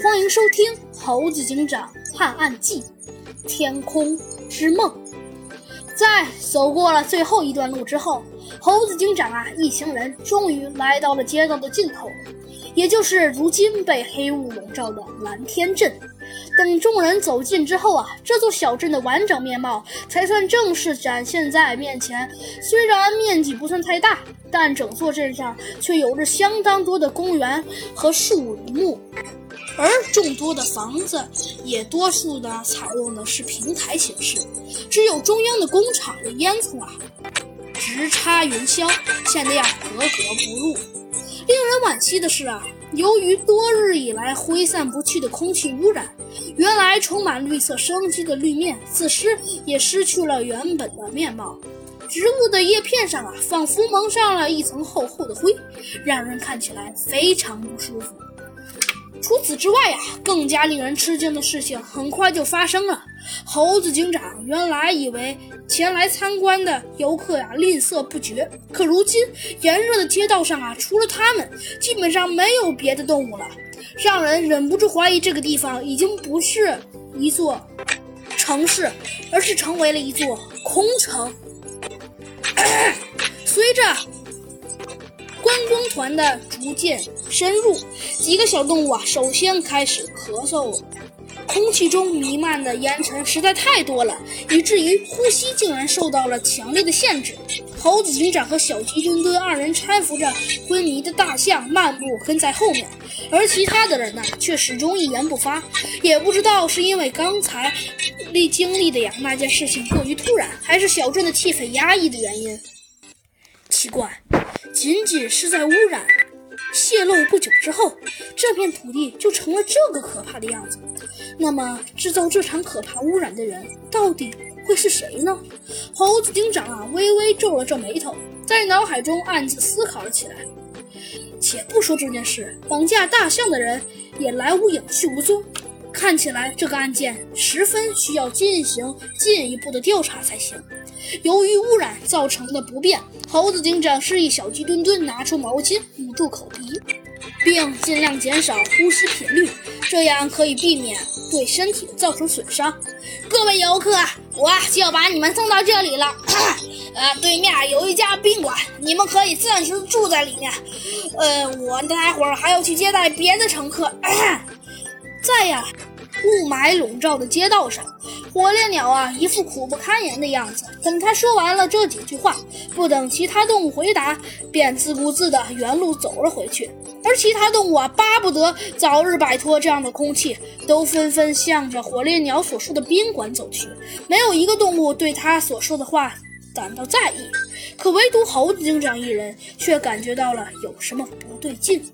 欢迎收听《猴子警长探案记：天空之梦》。在走过了最后一段路之后，猴子警长啊一行人终于来到了街道的尽头，也就是如今被黑雾笼罩的蓝天镇。等众人走近之后啊，这座小镇的完整面貌才算正式展现在面前。虽然面积不算太大，但整座镇上却有着相当多的公园和树木，而众多的房子也多数的采用的是平台形式，只有中央的工厂的烟囱啊直插云霄，显得呀格格不入。令人惋惜的是啊。由于多日以来挥散不去的空气污染，原来充满绿色生机的绿面，此时也失去了原本的面貌。植物的叶片上啊，仿佛蒙上了一层厚厚的灰，让人看起来非常不舒服。除此之外呀，更加令人吃惊的事情很快就发生了。猴子警长原来以为前来参观的游客呀吝啬不绝，可如今炎热的街道上啊，除了他们，基本上没有别的动物了，让人忍不住怀疑这个地方已经不是一座城市，而是成为了一座空城。随着观光团的逐渐深入，几个小动物啊，首先开始咳嗽了。空气中弥漫的烟尘实在太多了，以至于呼吸竟然受到了强烈的限制。猴子警长和小鸡墩墩二人搀扶着昏迷的大象漫步跟在后面，而其他的人呢，却始终一言不发。也不知道是因为刚才历经历的呀那件事情过于突然，还是小镇的气氛压抑的原因。奇怪，仅仅是在污染。泄露不久之后，这片土地就成了这个可怕的样子。那么，制造这场可怕污染的人到底会是谁呢？猴子警长啊，微微皱了皱眉头，在脑海中暗自思考了起来。且不说这件事，绑架大象的人也来无影去无踪。看起来这个案件十分需要进行进一步的调查才行。由于污染造成的不便，猴子警长示意小鸡墩墩拿出毛巾捂住口鼻，并尽量减少呼吸频率，这样可以避免对身体造成损伤。各位游客，我就要把你们送到这里了。呃，对面有一家宾馆，你们可以暂时住在里面。呃，我待会儿还要去接待别的乘客。在呀，雾霾笼罩的街道上，火烈鸟啊一副苦不堪言的样子。等他说完了这几句话，不等其他动物回答，便自顾自的原路走了回去。而其他动物啊，巴不得早日摆脱这样的空气，都纷纷向着火烈鸟所说的宾馆走去。没有一个动物对他所说的话感到在意，可唯独猴子警长一人却感觉到了有什么不对劲。